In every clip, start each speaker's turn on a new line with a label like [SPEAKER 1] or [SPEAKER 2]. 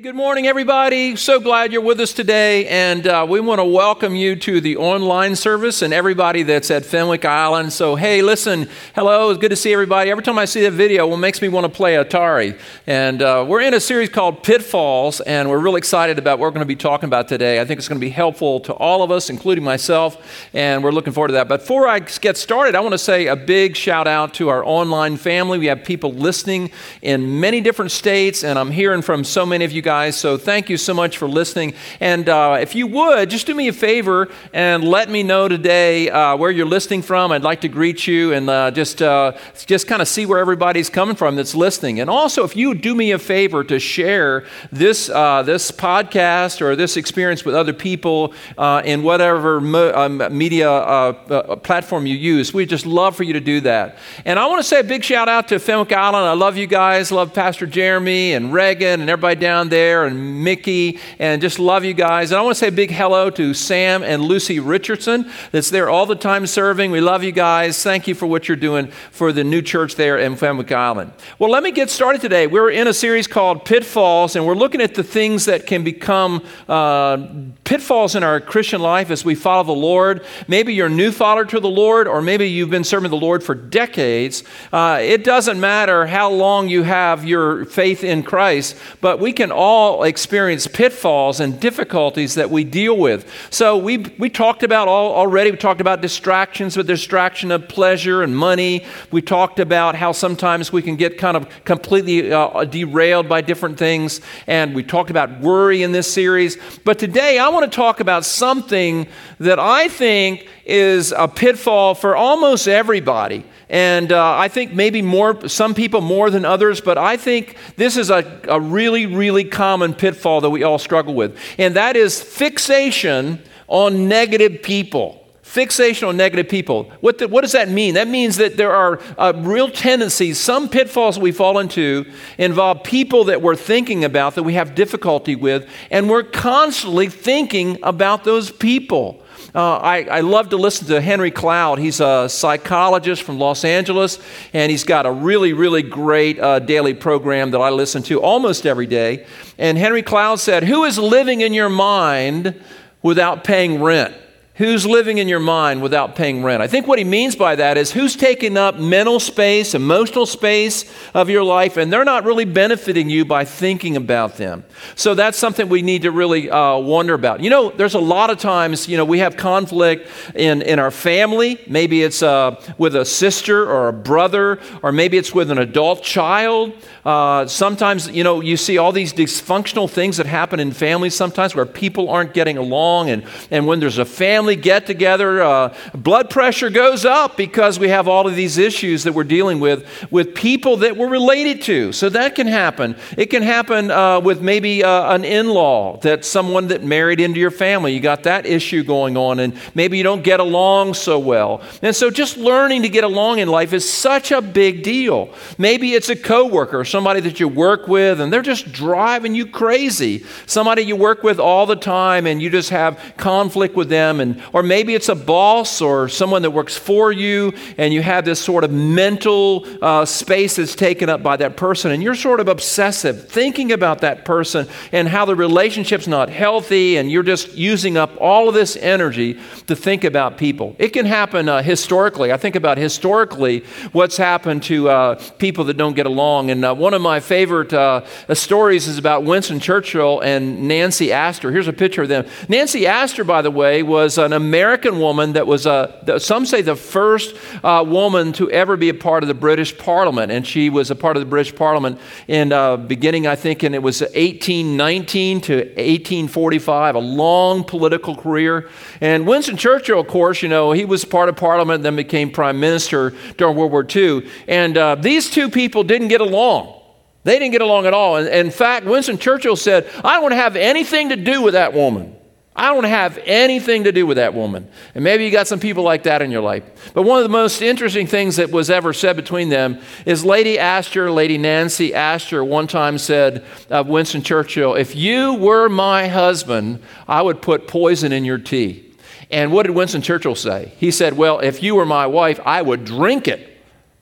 [SPEAKER 1] Good morning, everybody. So glad you're with us today. And uh, we want to welcome you to the online service and everybody that's at Fenwick Island. So, hey, listen, hello, it's good to see everybody. Every time I see that video, it makes me want to play Atari. And uh, we're in a series called Pitfalls, and we're really excited about what we're going to be talking about today. I think it's going to be helpful to all of us, including myself, and we're looking forward to that. But before I get started, I want to say a big shout out to our online family. We have people listening in many different states, and I'm hearing from so many of you guys. So thank you so much for listening. And uh, if you would, just do me a favor and let me know today uh, where you're listening from. I'd like to greet you and uh, just, uh, just kind of see where everybody's coming from that's listening. And also, if you do me a favor to share this, uh, this podcast or this experience with other people uh, in whatever mo- um, media platform you use, we'd just love for you to do that. And I want to say a big shout out to Fenwick Island. I love you guys. Love Pastor Jeremy and Reagan and everybody down there and Mickey, and just love you guys. And I want to say a big hello to Sam and Lucy Richardson that's there all the time serving. We love you guys. Thank you for what you're doing for the new church there in Fenwick Island. Well, let me get started today. We're in a series called Pitfalls, and we're looking at the things that can become uh, pitfalls in our Christian life as we follow the Lord. Maybe you're a new follower to the Lord, or maybe you've been serving the Lord for decades. Uh, it doesn't matter how long you have your faith in Christ, but we can all experience pitfalls and difficulties that we deal with. So we, we talked about all, already, we talked about distractions, the distraction of pleasure and money. We talked about how sometimes we can get kind of completely uh, derailed by different things. And we talked about worry in this series. But today I want to talk about something that I think is a pitfall for almost everybody. And uh, I think maybe more, some people more than others, but I think this is a, a really, really common pitfall that we all struggle with. And that is fixation on negative people. Fixation on negative people. What, the, what does that mean? That means that there are uh, real tendencies, some pitfalls we fall into involve people that we're thinking about that we have difficulty with, and we're constantly thinking about those people. Uh, I, I love to listen to Henry Cloud. He's a psychologist from Los Angeles, and he's got a really, really great uh, daily program that I listen to almost every day. And Henry Cloud said, Who is living in your mind without paying rent? Who's living in your mind without paying rent? I think what he means by that is who's taking up mental space, emotional space of your life, and they're not really benefiting you by thinking about them. So that's something we need to really uh, wonder about. You know, there's a lot of times, you know, we have conflict in, in our family. Maybe it's uh, with a sister or a brother, or maybe it's with an adult child. Uh, sometimes, you know, you see all these dysfunctional things that happen in families sometimes where people aren't getting along, and, and when there's a family, family get together, uh, blood pressure goes up because we have all of these issues that we're dealing with with people that we're related to. So that can happen. It can happen uh, with maybe uh, an in law that someone that married into your family. You got that issue going on, and maybe you don't get along so well. And so just learning to get along in life is such a big deal. Maybe it's a coworker, somebody that you work with, and they're just driving you crazy. Somebody you work with all the time, and you just have conflict with them, and or maybe it's a boss or someone that works for you, and you have this sort of mental uh, space that's taken up by that person, and you're sort of obsessive, thinking about that person and how the relationship's not healthy, and you're just using up all of this energy to think about people. It can happen uh, historically. I think about historically what's happened to uh, people that don't get along, and uh, one of my favorite uh, stories is about Winston Churchill and Nancy Astor. Here's a picture of them. Nancy Astor, by the way, was an American woman that was, a, some say, the first uh, woman to ever be a part of the British Parliament. And she was a part of the British Parliament in uh, beginning, I think, and it was 1819 to 1845, a long political career. And Winston Churchill, of course, you know, he was part of Parliament, then became Prime Minister during World War II. And uh, these two people didn't get along. They didn't get along at all. In fact, Winston Churchill said, I don't want to have anything to do with that woman. I don't have anything to do with that woman. And maybe you got some people like that in your life. But one of the most interesting things that was ever said between them is Lady Astor, Lady Nancy Astor, one time said of Winston Churchill, If you were my husband, I would put poison in your tea. And what did Winston Churchill say? He said, Well, if you were my wife, I would drink it.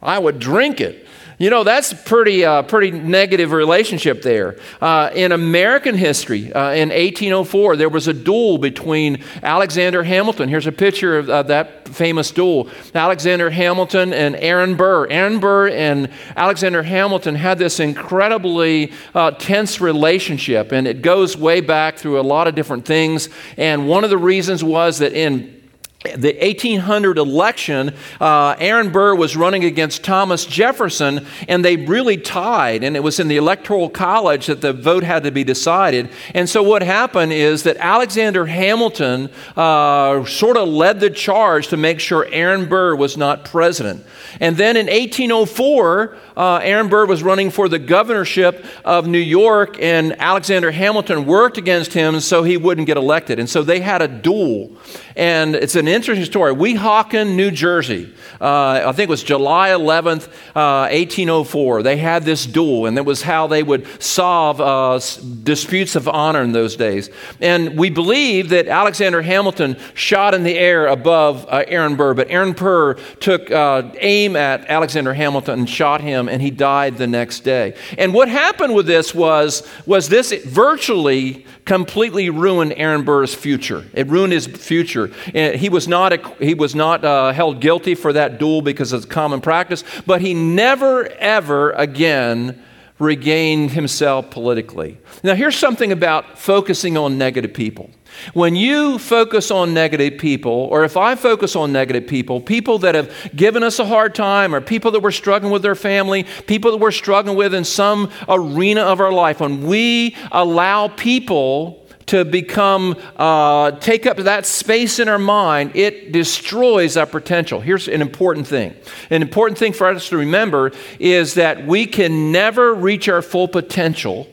[SPEAKER 1] I would drink it. You know, that's pretty, uh, pretty negative relationship there. Uh, in American history, uh, in 1804, there was a duel between Alexander Hamilton. Here's a picture of that famous duel Alexander Hamilton and Aaron Burr. Aaron Burr and Alexander Hamilton had this incredibly uh, tense relationship, and it goes way back through a lot of different things. And one of the reasons was that in the 1800 election, uh, Aaron Burr was running against Thomas Jefferson, and they really tied. And it was in the Electoral College that the vote had to be decided. And so, what happened is that Alexander Hamilton uh, sort of led the charge to make sure Aaron Burr was not president. And then in 1804, uh, Aaron Burr was running for the governorship of New York, and Alexander Hamilton worked against him so he wouldn't get elected. And so they had a duel. And it's an interesting story. Weehawken, New Jersey, uh, I think it was July 11th, uh, 1804. They had this duel, and that was how they would solve uh, disputes of honor in those days. And we believe that Alexander Hamilton shot in the air above uh, Aaron Burr, but Aaron Burr took uh, aim at Alexander Hamilton and shot him, and he died the next day. And what happened with this was, was this virtually completely ruined Aaron Burr's future. It ruined his future. And he was not, a, he was not uh, held guilty for that duel because it's common practice, but he never, ever again regained himself politically. Now, here's something about focusing on negative people. When you focus on negative people, or if I focus on negative people, people that have given us a hard time, or people that we're struggling with their family, people that we're struggling with in some arena of our life, when we allow people to become, uh, take up that space in our mind, it destroys our potential. Here's an important thing. An important thing for us to remember is that we can never reach our full potential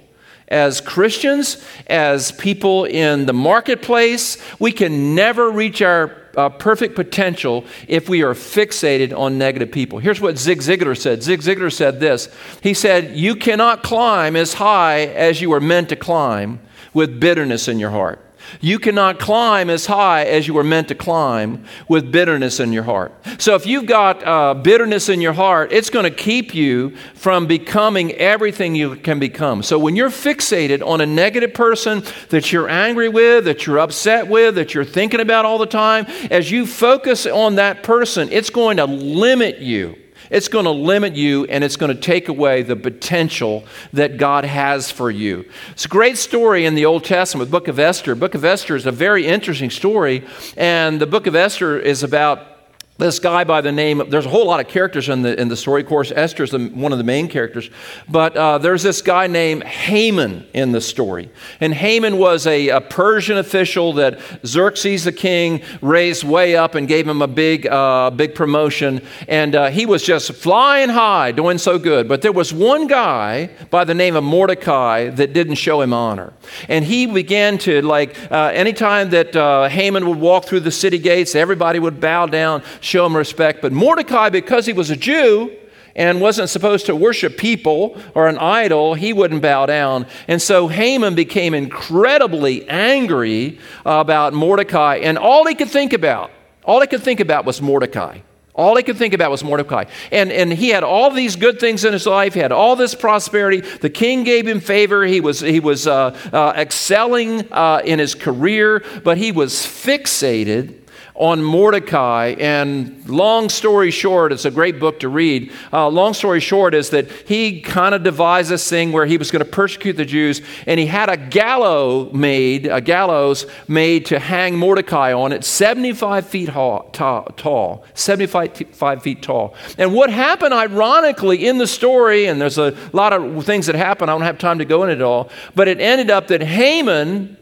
[SPEAKER 1] as Christians, as people in the marketplace, we can never reach our uh, perfect potential if we are fixated on negative people. Here's what Zig Ziglar said Zig Ziglar said this He said, You cannot climb as high as you were meant to climb with bitterness in your heart. You cannot climb as high as you were meant to climb with bitterness in your heart. So, if you've got uh, bitterness in your heart, it's going to keep you from becoming everything you can become. So, when you're fixated on a negative person that you're angry with, that you're upset with, that you're thinking about all the time, as you focus on that person, it's going to limit you it's going to limit you and it's going to take away the potential that God has for you. It's a great story in the Old Testament, the Book of Esther. Book of Esther is a very interesting story, and the Book of Esther is about this guy by the name there's a whole lot of characters in the in the story. Of course esther's the, one of the main characters. But uh, there's this guy named haman in the story. And haman was a, a, persian official that xerxes the king raised way up and gave him a big uh, big promotion. And uh, he was just flying high doing so good. But there was one guy by the name of mordecai that didn't show him honor. And he began to like uh, anytime that uh, haman would walk through the city gates everybody would bow down show him respect. But Mordecai, because he was a Jew, and wasn't supposed to worship people or an idol, he wouldn't bow down. And so Haman became incredibly angry about Mordecai, and all he could think about, all he could think about was Mordecai. All he could think about was Mordecai. And, and he had all these good things in his life. He had all this prosperity. The king gave him favor. He was, he was uh, uh, excelling uh, in his career, but he was fixated on Mordecai. And long story short, it's a great book to read. Uh, long story short is that he kind of devised this thing where he was going to persecute the Jews, and he had a gallows made, a gallows made to hang Mordecai on it, 75 feet tall, 75 feet tall. And what happened, ironically, in the story, and there's a lot of things that happen, I don't have time to go into it all, but it ended up that Haman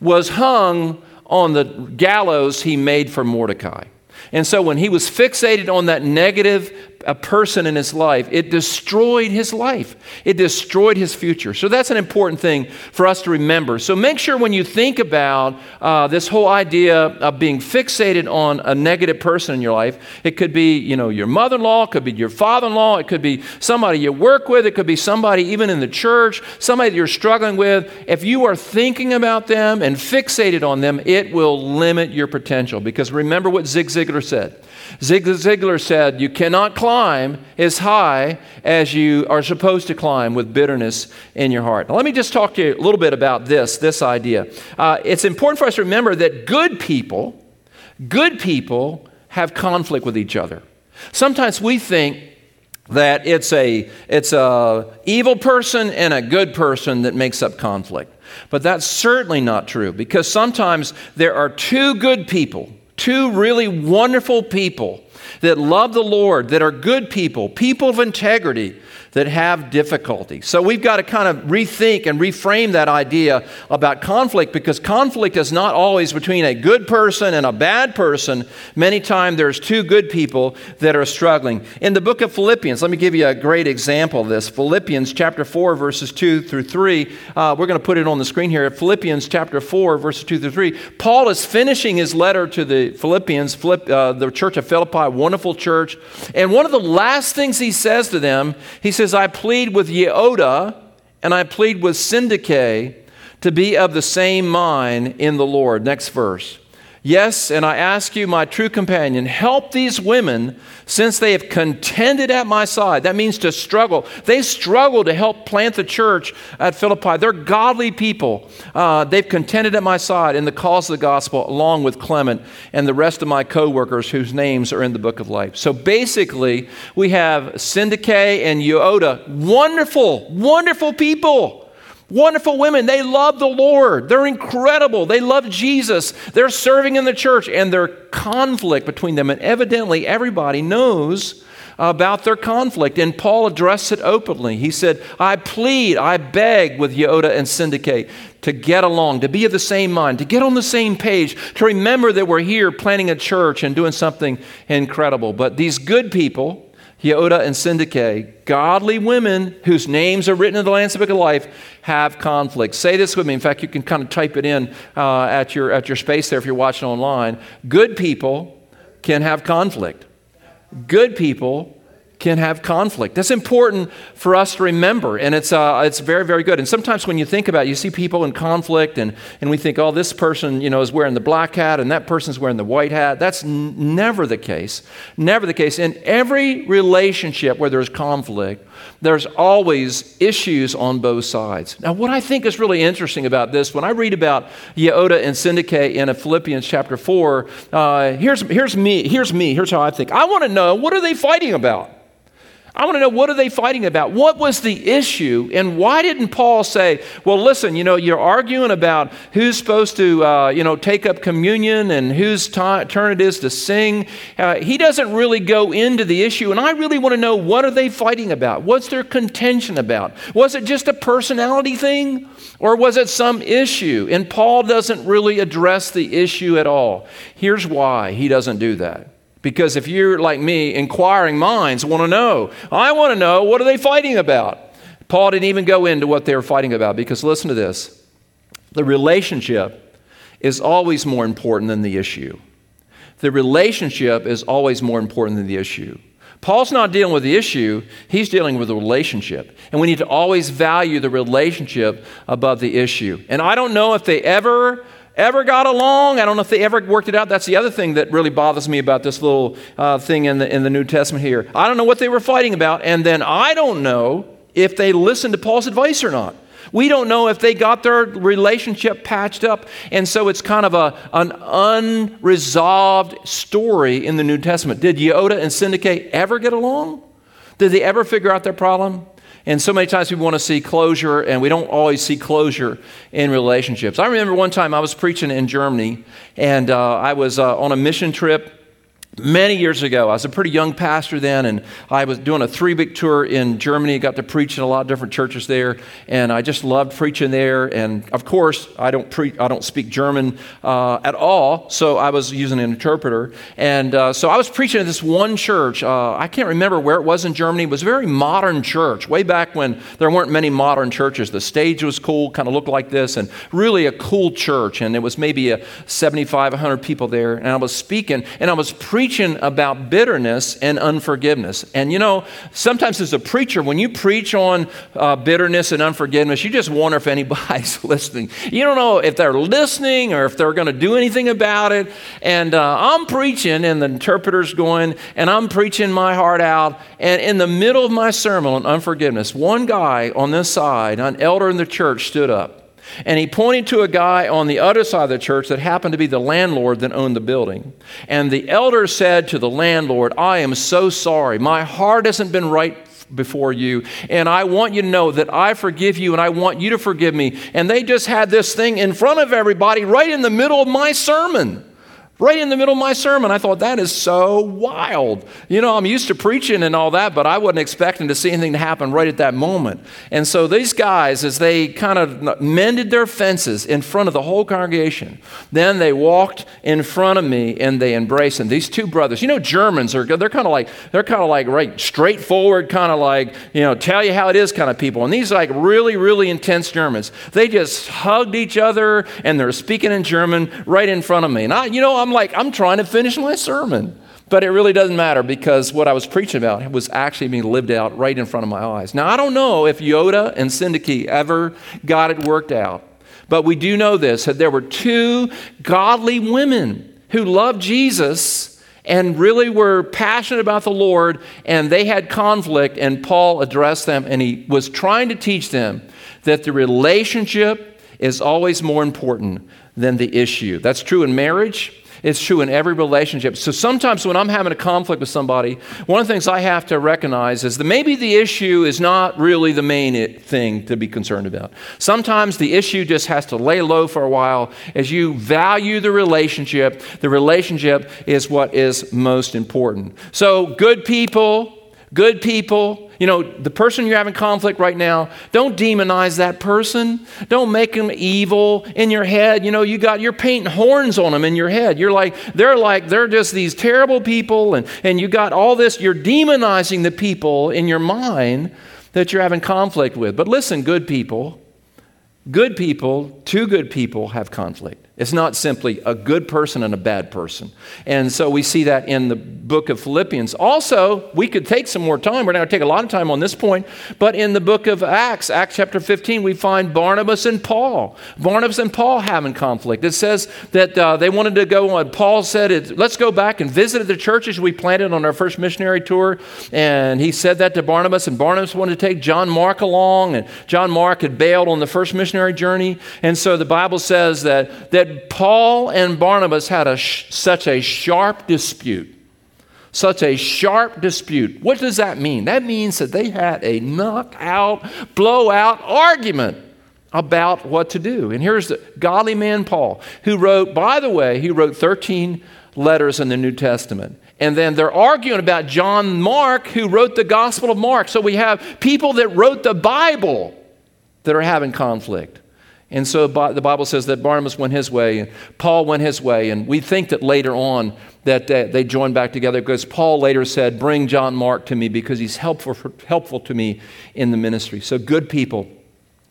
[SPEAKER 1] was hung on the gallows he made for Mordecai. And so when he was fixated on that negative a person in his life, it destroyed his life. It destroyed his future. So that's an important thing for us to remember. So make sure when you think about uh, this whole idea of being fixated on a negative person in your life, it could be, you know, your mother-in-law, it could be your father-in-law, it could be somebody you work with, it could be somebody even in the church, somebody you're struggling with. If you are thinking about them and fixated on them, it will limit your potential. Because remember what Zig Ziglar said. Zig Ziglar said, you cannot climb climb as high as you are supposed to climb with bitterness in your heart. Now, let me just talk to you a little bit about this, this idea. Uh, it's important for us to remember that good people, good people have conflict with each other. Sometimes we think that it's a it's a evil person and a good person that makes up conflict. But that's certainly not true because sometimes there are two good people, two really wonderful people that love the Lord, that are good people, people of integrity, that have difficulty. So we've got to kind of rethink and reframe that idea about conflict because conflict is not always between a good person and a bad person. Many times there's two good people that are struggling. In the book of Philippians, let me give you a great example of this. Philippians chapter 4, verses 2 through 3. Uh, we're going to put it on the screen here. Philippians chapter 4, verses 2 through 3. Paul is finishing his letter to the Philippians, Philipp, uh, the church of Philippi, wonderful church. And one of the last things he says to them, he says, says, I plead with Euodia and I plead with Syntyche to be of the same mind in the Lord. Next verse. Yes, and I ask you, my true companion, help these women since they have contended at my side. That means to struggle. They struggle to help plant the church at Philippi. They're godly people. Uh, they've contended at my side in the cause of the gospel, along with Clement and the rest of my co workers whose names are in the book of life. So basically, we have Syntyche and Euodia, wonderful, wonderful people. Wonderful women. They love the Lord. They're incredible. They love Jesus. They're serving in the church, and their conflict between them. And evidently, everybody knows about their conflict. And Paul addressed it openly. He said, I plead, I beg with Euodia and Syntyche to get along, to be of the same mind, to get on the same page, to remember that we're here planting a church and doing something incredible. But these good people, Euodia and Syntyche, godly women whose names are written in the Lamb's Book of Life, have conflict. Say this with me. In fact, you can kind of type it in uh, at, your, at your space there if you're watching online. Good people can have conflict. Good people can have conflict. That's important for us to remember, and it's, uh, it's very, very good. And sometimes when you think about it, you see people in conflict, and, and we think, oh, this person you know, is wearing the black hat, and that person's wearing the white hat. That's n- never the case. Never the case. In every relationship where there's conflict, there's always issues on both sides. Now, what I think is really interesting about this, when I read about Euodia and Syntyche in Philippians chapter 4, uh, here's, here's me, here's me, here's how I think. I want to know, what are they fighting about? I want to know what are they fighting about? What was the issue? And why didn't Paul say, well, listen, you know, you're arguing about who's supposed to, uh, you know, take up communion and whose t- turn it is to sing. Uh, he doesn't really go into the issue. And I really want to know what are they fighting about? What's their contention about? Was it just a personality thing? Or was it some issue? And Paul doesn't really address the issue at all. Here's why he doesn't do that. Because if you're like me, inquiring minds want to know. I want to know what are they fighting about? Paul didn't even go into what they were fighting about because listen to this. The relationship is always more important than the issue. The relationship is always more important than the issue. Paul's not dealing with the issue, he's dealing with the relationship. And we need to always value the relationship above the issue. And I don't know if they ever ever got along. I don't know if they ever worked it out. That's the other thing that really bothers me about this little uh, thing in the, in the New Testament here. I don't know what they were fighting about, and then I don't know if they listened to Paul's advice or not. We don't know if they got their relationship patched up. And so it's kind of a, an unresolved story in the New Testament. Did Euodia and Syntyche ever get along? Did they ever figure out their problem? And so many times we want to see closure, and we don't always see closure in relationships. I remember one time I was preaching in Germany, and uh, I was uh, on a mission trip many years ago. I was a pretty young pastor then, and I was doing a three week tour in Germany. Got to preach in a lot of different churches there, and I just loved preaching there. And of course, I don't pre- I don't speak German uh, at all, so I was using an interpreter. And uh, so I was preaching at this one church. Uh, I can't remember where it was in Germany. It was a very modern church, way back when there weren't many modern churches. The stage was cool, kind of looked like this, and really a cool church. And it was maybe a 75, 100 people there. And I was speaking, and I was preaching preaching about bitterness and unforgiveness. And you know, sometimes as a preacher, when you preach on uh, bitterness and unforgiveness, you just wonder if anybody's listening. You don't know if they're listening or if they're going to do anything about it. And uh, I'm preaching, and the interpreter's going, and I'm preaching my heart out. And in the middle of my sermon on unforgiveness, one guy on this side, an elder in the church, stood up. And he pointed to a guy on the other side of the church that happened to be the landlord that owned the building. And the elder said to the landlord, I am so sorry. My heart hasn't been right before you. And I want you to know that I forgive you and I want you to forgive me. And they just had this thing in front of everybody right in the middle of my sermon right in the middle of my sermon. I thought, that is so wild. You know, I'm used to preaching and all that, but I wasn't expecting to see anything to happen right at that moment. And so these guys, as they kind of mended their fences in front of the whole congregation, then they walked in front of me and they embraced them. These two brothers, you know, Germans are they're kind of like they're kind of like right straightforward, kind of like you know, tell you how it is kind of people. And these like really really intense Germans, they just hugged each other and they're speaking in German right in front of me. And I, you know, I'm I'm like, I'm trying to finish my sermon. But it really doesn't matter because what I was preaching about was actually being lived out right in front of my eyes. Now, I don't know if Euodia and Syntyche ever got it worked out, but we do know this that there were two godly women who loved Jesus and really were passionate about the Lord, and they had conflict, and Paul addressed them, and he was trying to teach them that the relationship is always more important than the issue. That's true in marriage. It's true in every relationship. So sometimes when I'm having a conflict with somebody, one of the things I have to recognize is that maybe the issue is not really the main thing to be concerned about. Sometimes the issue just has to lay low for a while as you value the relationship. The relationship is what is most important. So, good people, good people, you know, the person you're having conflict right now, don't demonize that person. Don't make them evil in your head. You know, you got you're painting horns on them in your head. You're like, they're like, they're just these terrible people, and, and you got all this, you're demonizing the people in your mind that you're having conflict with. But listen, good people, good people, two good people have conflict. It's not simply a good person and a bad person. And so we see that in the book of Philippians. Also, we could take some more time. We're not going to take a lot of time on this point. But in the book of Acts, Acts chapter 15, we find Barnabas and Paul. Barnabas and Paul having conflict. It says that uh, they wanted to go on. Paul said, let's go back and visit the churches we planted on our first missionary tour. And he said that to Barnabas. And Barnabas wanted to take John Mark along. And John Mark had bailed on the first missionary journey. And so the Bible says that that, Paul and Barnabas had a sh- such a sharp dispute. Such a sharp dispute. What does that mean? That means that they had a knockout, blowout argument about what to do. And here's the godly man Paul, who wrote, by the way, he wrote 13 letters in the New Testament. And then they're arguing about John Mark, who wrote the Gospel of Mark. So we have people that wrote the Bible that are having conflict. And so the Bible says that Barnabas went his way, and Paul went his way, and we think that later on that they joined back together because Paul later said, "Bring John Mark to me because he's helpful for, helpful to me in the ministry." So good people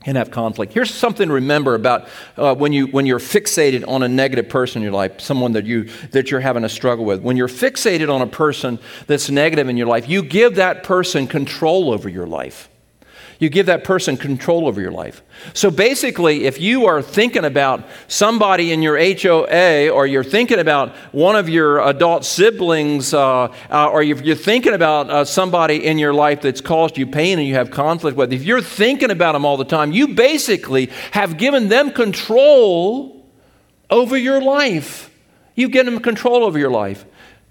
[SPEAKER 1] can have conflict. Here's something to remember about uh, when you when you're fixated on a negative person in your life, someone that you that you're having a struggle with. When you're fixated on a person that's negative in your life, you give that person control over your life. You give that person control over your life. So basically, if you are thinking about somebody in your HOA, or you're thinking about one of your adult siblings, uh, uh, or if you're thinking about uh, somebody in your life that's caused you pain and you have conflict with, if you're thinking about them all the time, you basically have given them control over your life. You've given them control over your life.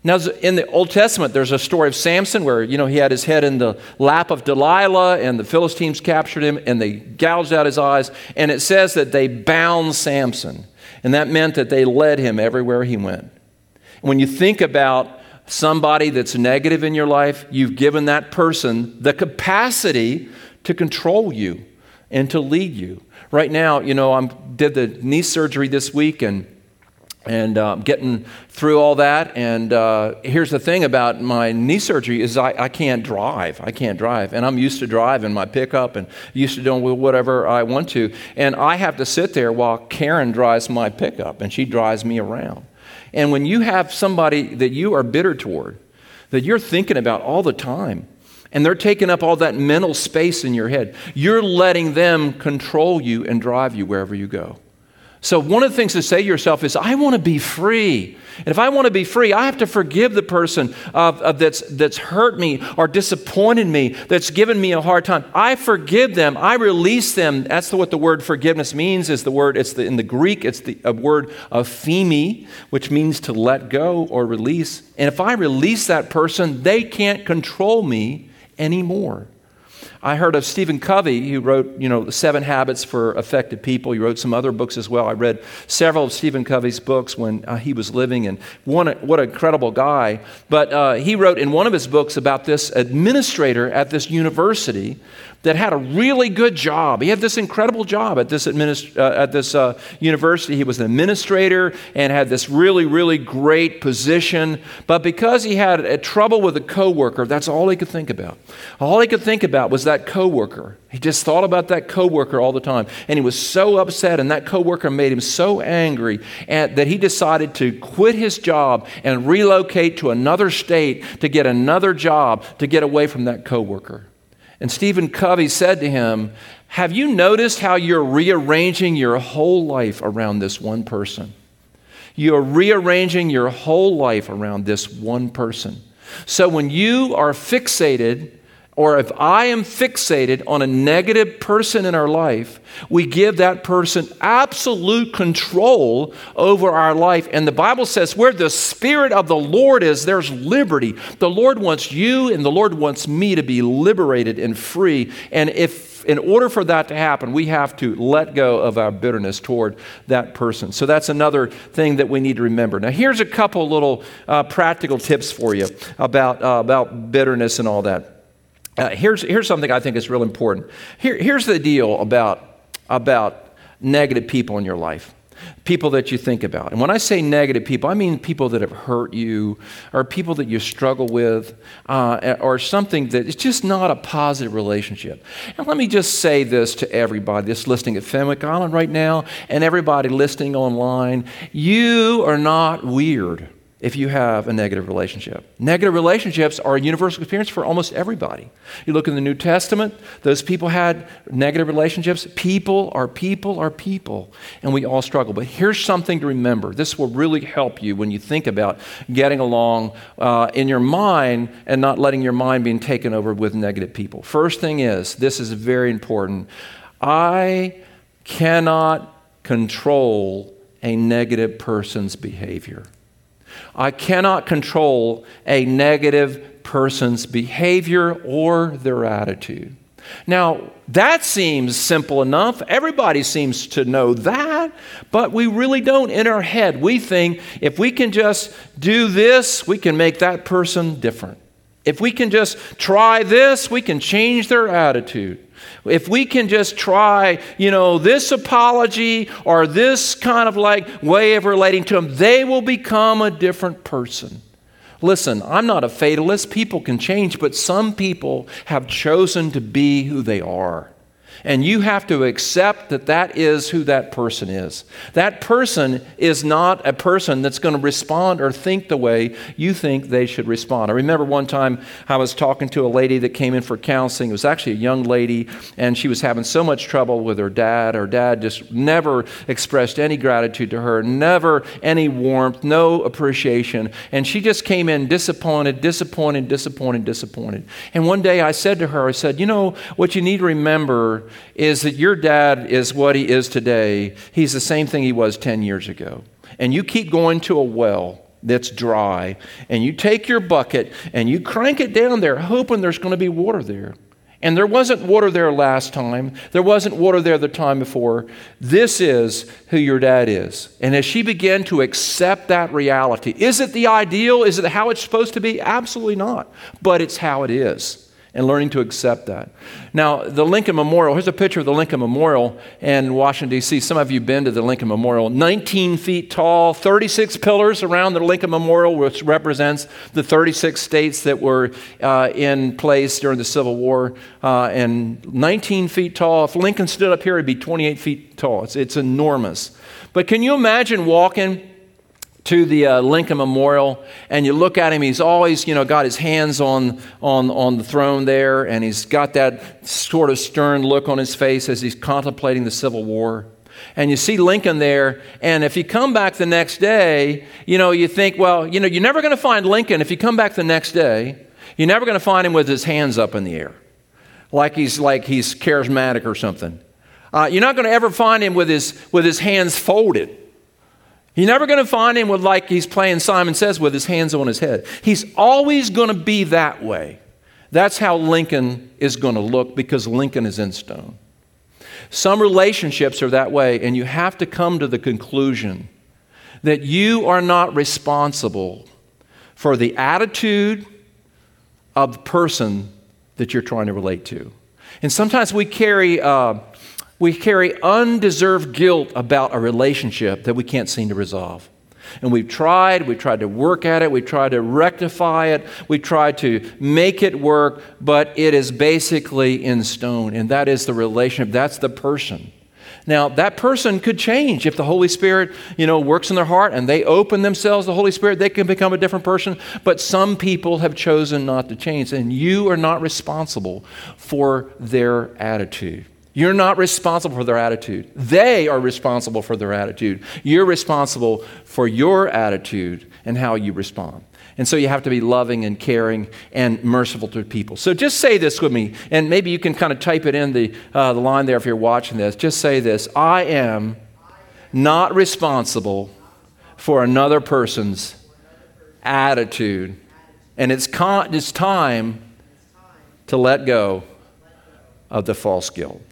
[SPEAKER 1] Now, in the Old Testament, there's a story of Samson where, you know, he had his head in the lap of Delilah and the Philistines captured him and they gouged out his eyes. And it says that they bound Samson. And that meant that they led him everywhere he went. When you think about somebody that's negative in your life, you've given that person the capacity to control you and to lead you. Right now, you know, I did the knee surgery this week and and uh, getting through all that. And uh, here's the thing about my knee surgery is I, I can't drive. I can't drive. And I'm used to driving my pickup and used to doing whatever I want to. And I have to sit there while Karen drives my pickup and she drives me around. And when you have somebody that you are bitter toward, that you're thinking about all the time, and they're taking up all that mental space in your head, you're letting them control you and drive you wherever you go. So, one of the things to say to yourself is, I want to be free. And if I want to be free, I have to forgive the person of, of that's, that's hurt me or disappointed me, that's given me a hard time. I forgive them. I release them. That's what the word forgiveness means. Is the word, it's the, in the Greek, it's the a word aphemi, which means to let go or release. And if I release that person, they can't control me anymore. I heard of Stephen Covey, who wrote, you know, The Seven Habits for Effective People. He wrote some other books as well. I read several of Stephen Covey's books when uh, he was living, and one, what an incredible guy. But uh, he wrote in one of his books about this administrator at this university that had a really good job. He had this incredible job at this, administ- uh, at this uh, university. He was an administrator and had this really, really great position. But because he had a trouble with a coworker, that's all he could think about. All he could think about was that coworker. He just thought about that coworker all the time. And he was so upset, and that coworker made him so angry at, that he decided to quit his job and relocate to another state to get another job to get away from that coworker. And Stephen Covey said to him, Have you noticed how you're rearranging your whole life around this one person? You're rearranging your whole life around this one person. So when you are fixated or if I am fixated on a negative person in our life, we give that person absolute control over our life. And the Bible says, where the Spirit of the Lord is, there's liberty. The Lord wants you and the Lord wants me to be liberated and free. And if in order for that to happen, we have to let go of our bitterness toward that person. So that's another thing that we need to remember. Now, here's a couple little uh, practical tips for you about, uh, about bitterness and all that. Uh, here's, here's something I think is real important. Here, here's the deal about, about negative people in your life people that you think about. And when I say negative people, I mean people that have hurt you or people that you struggle with uh, or something that is just not a positive relationship. And let me just say this to everybody that's listening at Fenwick Island right now and everybody listening online you are not weird if you have a negative relationship. Negative relationships are a universal experience for almost everybody. You look in the New Testament, those people had negative relationships. People are people are people, and we all struggle. But here's something to remember this will really help you when you think about getting along uh, in your mind and not letting your mind being taken over with negative people. First thing is this is very important. I cannot control a negative person's behavior. I cannot control a negative person's behavior or their attitude. Now, that seems simple enough. Everybody seems to know that, but we really don't in our head. We think if we can just do this, we can make that person different. If we can just try this, we can change their attitude. If we can just try, you know, this apology or this kind of like way of relating to them, they will become a different person. Listen, I'm not a fatalist. People can change, but some people have chosen to be who they are. And you have to accept that that is who that person is. That person is not a person that's going to respond or think the way you think they should respond. I remember one time I was talking to a lady that came in for counseling. It was actually a young lady, and she was having so much trouble with her dad. Her dad just never expressed any gratitude to her, never any warmth, no appreciation. And she just came in disappointed, disappointed, disappointed, disappointed. And one day I said to her, I said, You know, what you need to remember is that your dad is what he is today. He's the same thing he was 10 years ago. And you keep going to a well that's dry, and you take your bucket and you crank it down there, hoping there's going to be water there. And there wasn't water there last time. There wasn't water there the time before. This is who your dad is. And as she began to accept that reality, is it the ideal? Is it how it's supposed to be? Absolutely not. But it's how it is and learning to accept that. Now, the Lincoln Memorial, here's a picture of the Lincoln Memorial in Washington, D.C. Some of you have been to the Lincoln Memorial. 19 feet tall, 36 pillars around the Lincoln Memorial, which represents the 36 states that were uh, in place during the Civil War. Uh, and 19 feet tall. If Lincoln stood up here, it'd be 28 feet tall. It's, it's enormous. But can you imagine walking to the uh, Lincoln Memorial, and you look at him, he's always, you know, got his hands on, on, on the throne there, and he's got that sort of stern look on his face as he's contemplating the Civil War. And you see Lincoln there, and if you come back the next day, you know, you think, well, you know, you're never going to find Lincoln. If you come back the next day, you're never going to find him with his hands up in the air, like he's, like he's charismatic or something. Uh, you're not going to ever find him with his, with his hands folded. You're never going to find him with like he's playing Simon Says with his hands on his head. He's always going to be that way. That's how Lincoln is going to look because Lincoln is in stone. Some relationships are that way, and you have to come to the conclusion that you are not responsible for the attitude of the person that you're trying to relate to. And sometimes we carry uh, we carry undeserved guilt about a relationship that we can't seem to resolve. And we've tried, we've tried to work at it, we've tried to rectify it, we've tried to make it work, but it is basically in stone. And that is the relationship, that's the person. Now, that person could change if the Holy Spirit, you know, works in their heart and they open themselves to the Holy Spirit, they can become a different person. But some people have chosen not to change, and you are not responsible for their attitude. You're not responsible for their attitude. They are responsible for their attitude. You're responsible for your attitude and how you respond. And so you have to be loving and caring and merciful to people. So just say this with me, and maybe you can kind of type it in the, uh, the line there if you're watching this. Just say this I am not responsible for another person's attitude. And it's, con- it's time to let go of the false guilt.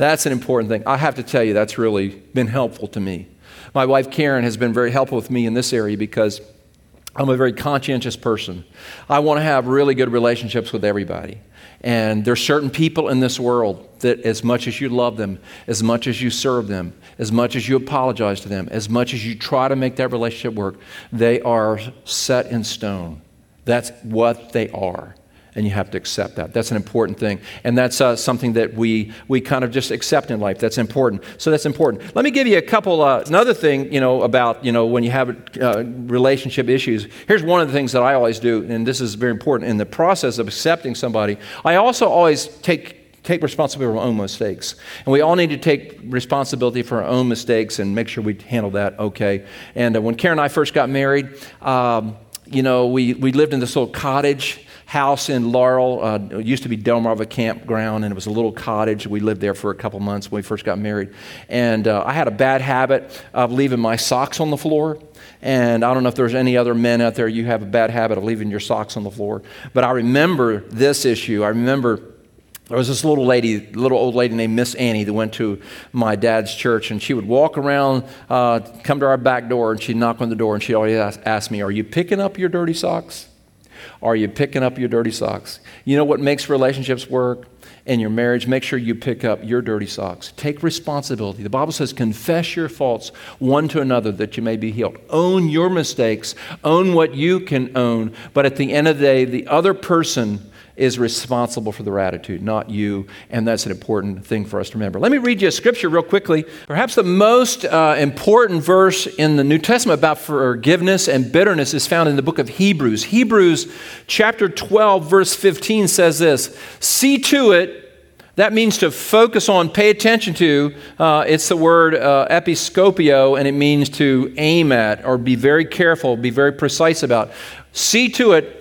[SPEAKER 1] That's an important thing. I have to tell you, that's really been helpful to me. My wife Karen has been very helpful with me in this area because I'm a very conscientious person. I want to have really good relationships with everybody. And there's certain people in this world that, as much as you love them, as much as you serve them, as much as you apologize to them, as much as you try to make that relationship work, they are set in stone. That's what they are and you have to accept that. That's an important thing. And that's uh, something that we, we kind of just accept in life. That's important. So that's important. Let me give you a couple, uh, another thing, you know, about, you know, when you have uh, relationship issues. Here's one of the things that I always do, and this is very important. In the process of accepting somebody, I also always take take responsibility for our own mistakes. And we all need to take responsibility for our own mistakes and make sure we handle that okay. And uh, when Karen and I first got married, um, you know, we, we lived in this little cottage house in Laurel. Uh, it used to be Delmarva Campground, and it was a little cottage. We lived there for a couple months when we first got married. And uh, I had a bad habit of leaving my socks on the floor. And I don't know if there's any other men out there, you have a bad habit of leaving your socks on the floor. But I remember this issue. I remember there was this little lady, little old lady named Miss Annie that went to my dad's church, and she would walk around, uh, come to our back door, and she'd knock on the door, and she'd always ask, ask me, Are you picking up your dirty socks? Are you picking up your dirty socks? You know what makes relationships work? In your marriage, make sure you pick up your dirty socks. Take responsibility. The Bible says, confess your faults one to another that you may be healed. Own your mistakes. Own what you can own. But at the end of the day, the other person is responsible for their attitude, not you. And that's an important thing for us to remember. Let me read you a scripture real quickly. Perhaps the most uh, important verse in the New Testament about forgiveness and bitterness is found in the book of Hebrews. Hebrews chapter 12, verse 15 says this See to it that means to focus on, pay attention to. Uh, it's the word uh, episcopio, and it means to aim at or be very careful, be very precise about. See to it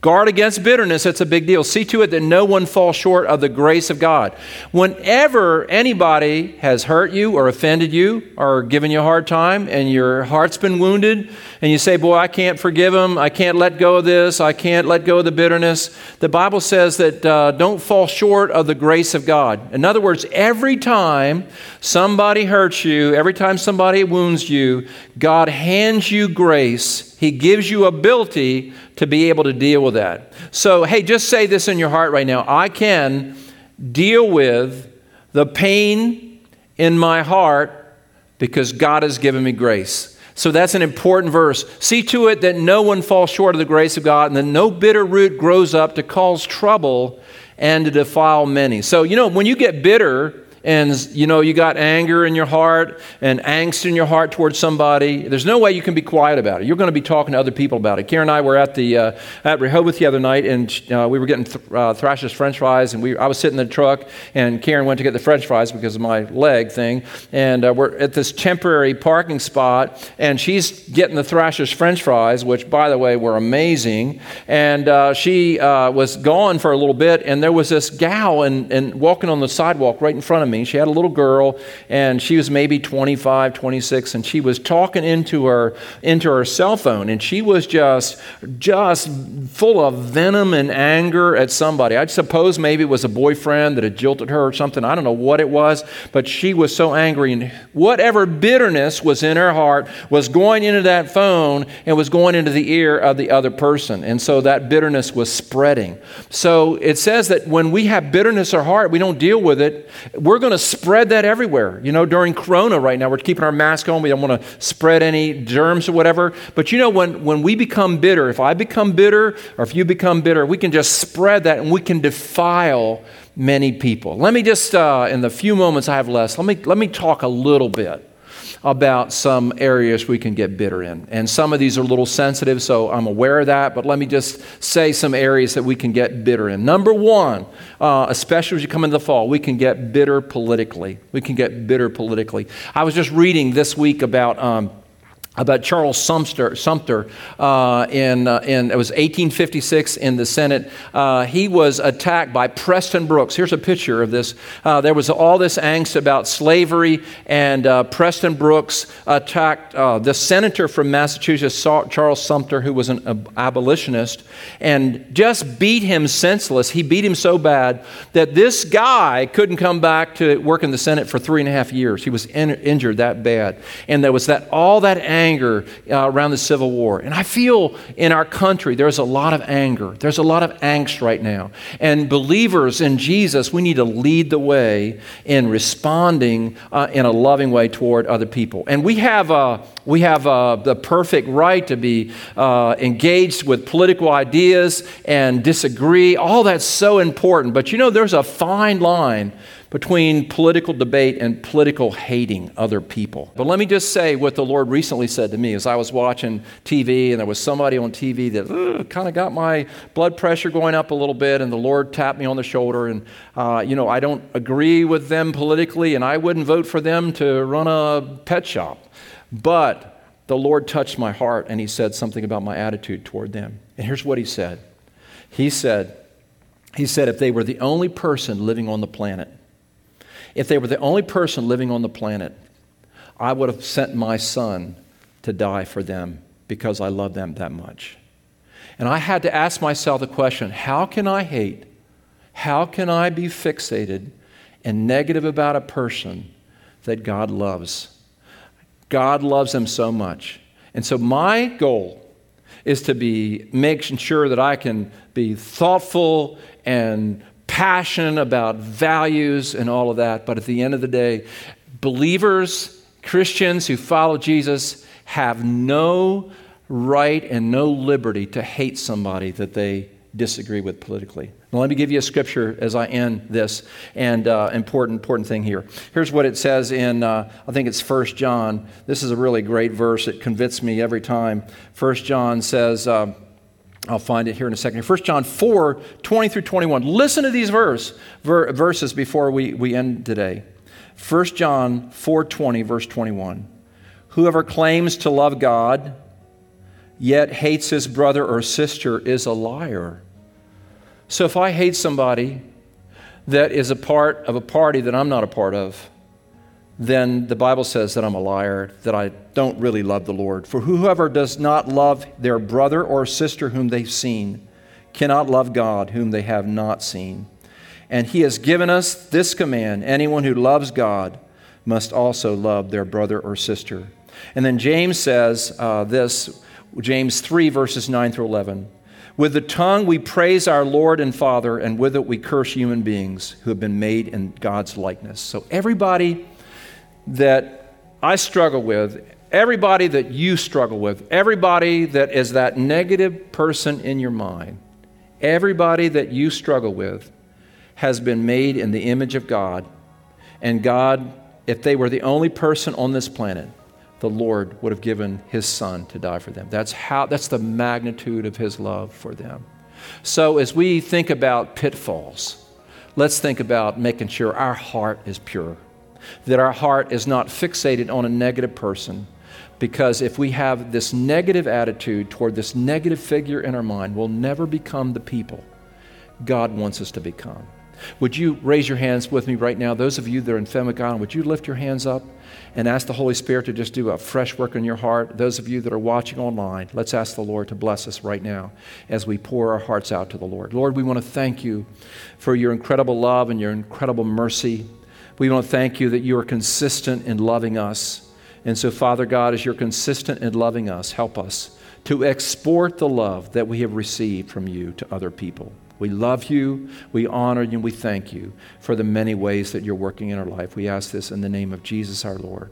[SPEAKER 1] Guard against bitterness, that's a big deal. See to it that no one falls short of the grace of God. Whenever anybody has hurt you or offended you or given you a hard time and your heart's been wounded and you say, Boy, I can't forgive him, I can't let go of this, I can't let go of the bitterness, the Bible says that uh, don't fall short of the grace of God. In other words, every time somebody hurts you, every time somebody wounds you, God hands you grace he gives you ability to be able to deal with that. So, hey, just say this in your heart right now I can deal with the pain in my heart because God has given me grace. So that's an important verse. See to it that no one falls short of the grace of God and that no bitter root grows up to cause trouble and to defile many. So, you know, when you get bitter, and you know you got anger in your heart and angst in your heart towards somebody, there's no way you can be quiet about it. You're going to be talking to other people about it. Karen and I were at the uh, at Rehoboth the other night, and uh, we were getting th- uh, Thrasher's French fries, and we I was sitting in the truck, and Karen went to get the French fries because of my leg thing, and uh, we're at this temporary parking spot, and she's getting the Thrasher's French fries, which by the way were amazing, and uh, she uh, was gone for a little bit, and there was this gal and, and walking on the sidewalk right in front of me She had a little girl, and she was maybe 25, 26, and she was talking into her into her cell phone, and she was just just full of venom and anger at somebody. I suppose maybe it was a boyfriend that had jilted her or something. I don't know what it was, but she was so angry, and whatever bitterness was in her heart was going into that phone and was going into the ear of the other person, and so that bitterness was spreading. So it says that when we have bitterness in our heart, we don't deal with it. We're going to spread that everywhere. You know, during Corona right now, we're keeping our mask on. We don't want to spread any germs or whatever. But you know, when, when we become bitter, if I become bitter or if you become bitter, we can just spread that and we can defile many people. Let me just, uh, in the few moments I have left, let me, let me talk a little bit about some areas we can get bitter in. And some of these are a little sensitive, so I'm aware of that, but let me just say some areas that we can get bitter in. Number one, uh, especially as you come into the fall, we can get bitter politically. We can get bitter politically. I was just reading this week about. Um, about Charles Sumner, Sumner uh, in, uh, in, it was 1856 in the Senate. Uh, he was attacked by Preston Brooks. Here's a picture of this. Uh, there was all this angst about slavery, and uh, Preston Brooks attacked uh, the senator from Massachusetts, Charles Sumner, who was an abolitionist, and just beat him senseless. He beat him so bad that this guy couldn't come back to work in the Senate for three and a half years. He was in, injured that bad. And there was that all that angst anger uh, around the Civil War. And I feel in our country there's a lot of anger, there's a lot of angst right now. And believers in Jesus, we need to lead the way in responding uh, in a loving way toward other people. And we have, uh, we have uh, the perfect right to be uh, engaged with political ideas and disagree. All that's so important. But you know, there's a fine line between political debate and political hating other people. But let me just say what the Lord recently said to me as I was watching TV and there was somebody on TV that kind of got my blood pressure going up a little bit, and the Lord tapped me on the shoulder. And, uh, you know, I don't agree with them politically, and I wouldn't vote for them to run a pet shop. But the Lord touched my heart and He said something about my attitude toward them. And here's what He said He said, he said, if they were the only person living on the planet if they were the only person living on the planet, I would have sent my son to die for them because I love them that much. And I had to ask myself the question how can I hate? How can I be fixated and negative about a person that God loves? God loves them so much. And so my goal is to be making sure that I can be thoughtful and passion about values and all of that. But at the end of the day, believers, Christians who follow Jesus, have no right and no liberty to hate somebody that they disagree with politically. Now, let me give you a scripture as I end this, and uh, important, important thing here. Here's what it says in, uh, I think it's First John. This is a really great verse. It convicts me every time. First John says, uh, I'll find it here in a second. 1 John 4 20 through 21. Listen to these verse, ver, verses before we, we end today. 1 John 4 20, verse 21. Whoever claims to love God yet hates his brother or sister is a liar. So if I hate somebody that is a part of a party that I'm not a part of, then the Bible says that I'm a liar, that I don't really love the Lord. For whoever does not love their brother or sister whom they've seen cannot love God whom they have not seen. And he has given us this command anyone who loves God must also love their brother or sister. And then James says uh, this James 3, verses 9 through 11. With the tongue we praise our Lord and Father, and with it we curse human beings who have been made in God's likeness. So everybody that I struggle with, everybody that you struggle with, everybody that is that negative person in your mind, everybody that you struggle with has been made in the image of God. And God, if they were the only person on this planet, the Lord would have given his son to die for them. That's how that's the magnitude of his love for them. So as we think about pitfalls, let's think about making sure our heart is pure. That our heart is not fixated on a negative person, because if we have this negative attitude toward this negative figure in our mind, we'll never become the people God wants us to become. Would you raise your hands with me right now? Those of you that are in Island, would you lift your hands up and ask the Holy Spirit to just do a fresh work in your heart? Those of you that are watching online, let's ask the Lord to bless us right now as we pour our hearts out to the Lord. Lord, we want to thank you for your incredible love and your incredible mercy. We want to thank you that you are consistent in loving us. And so, Father God, as you're consistent in loving us, help us to export the love that we have received from you to other people. We love you, we honor you, and we thank you for the many ways that you're working in our life. We ask this in the name of Jesus our Lord.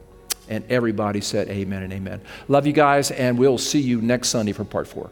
[SPEAKER 1] And everybody said amen and amen. Love you guys, and we'll see you next Sunday for part four.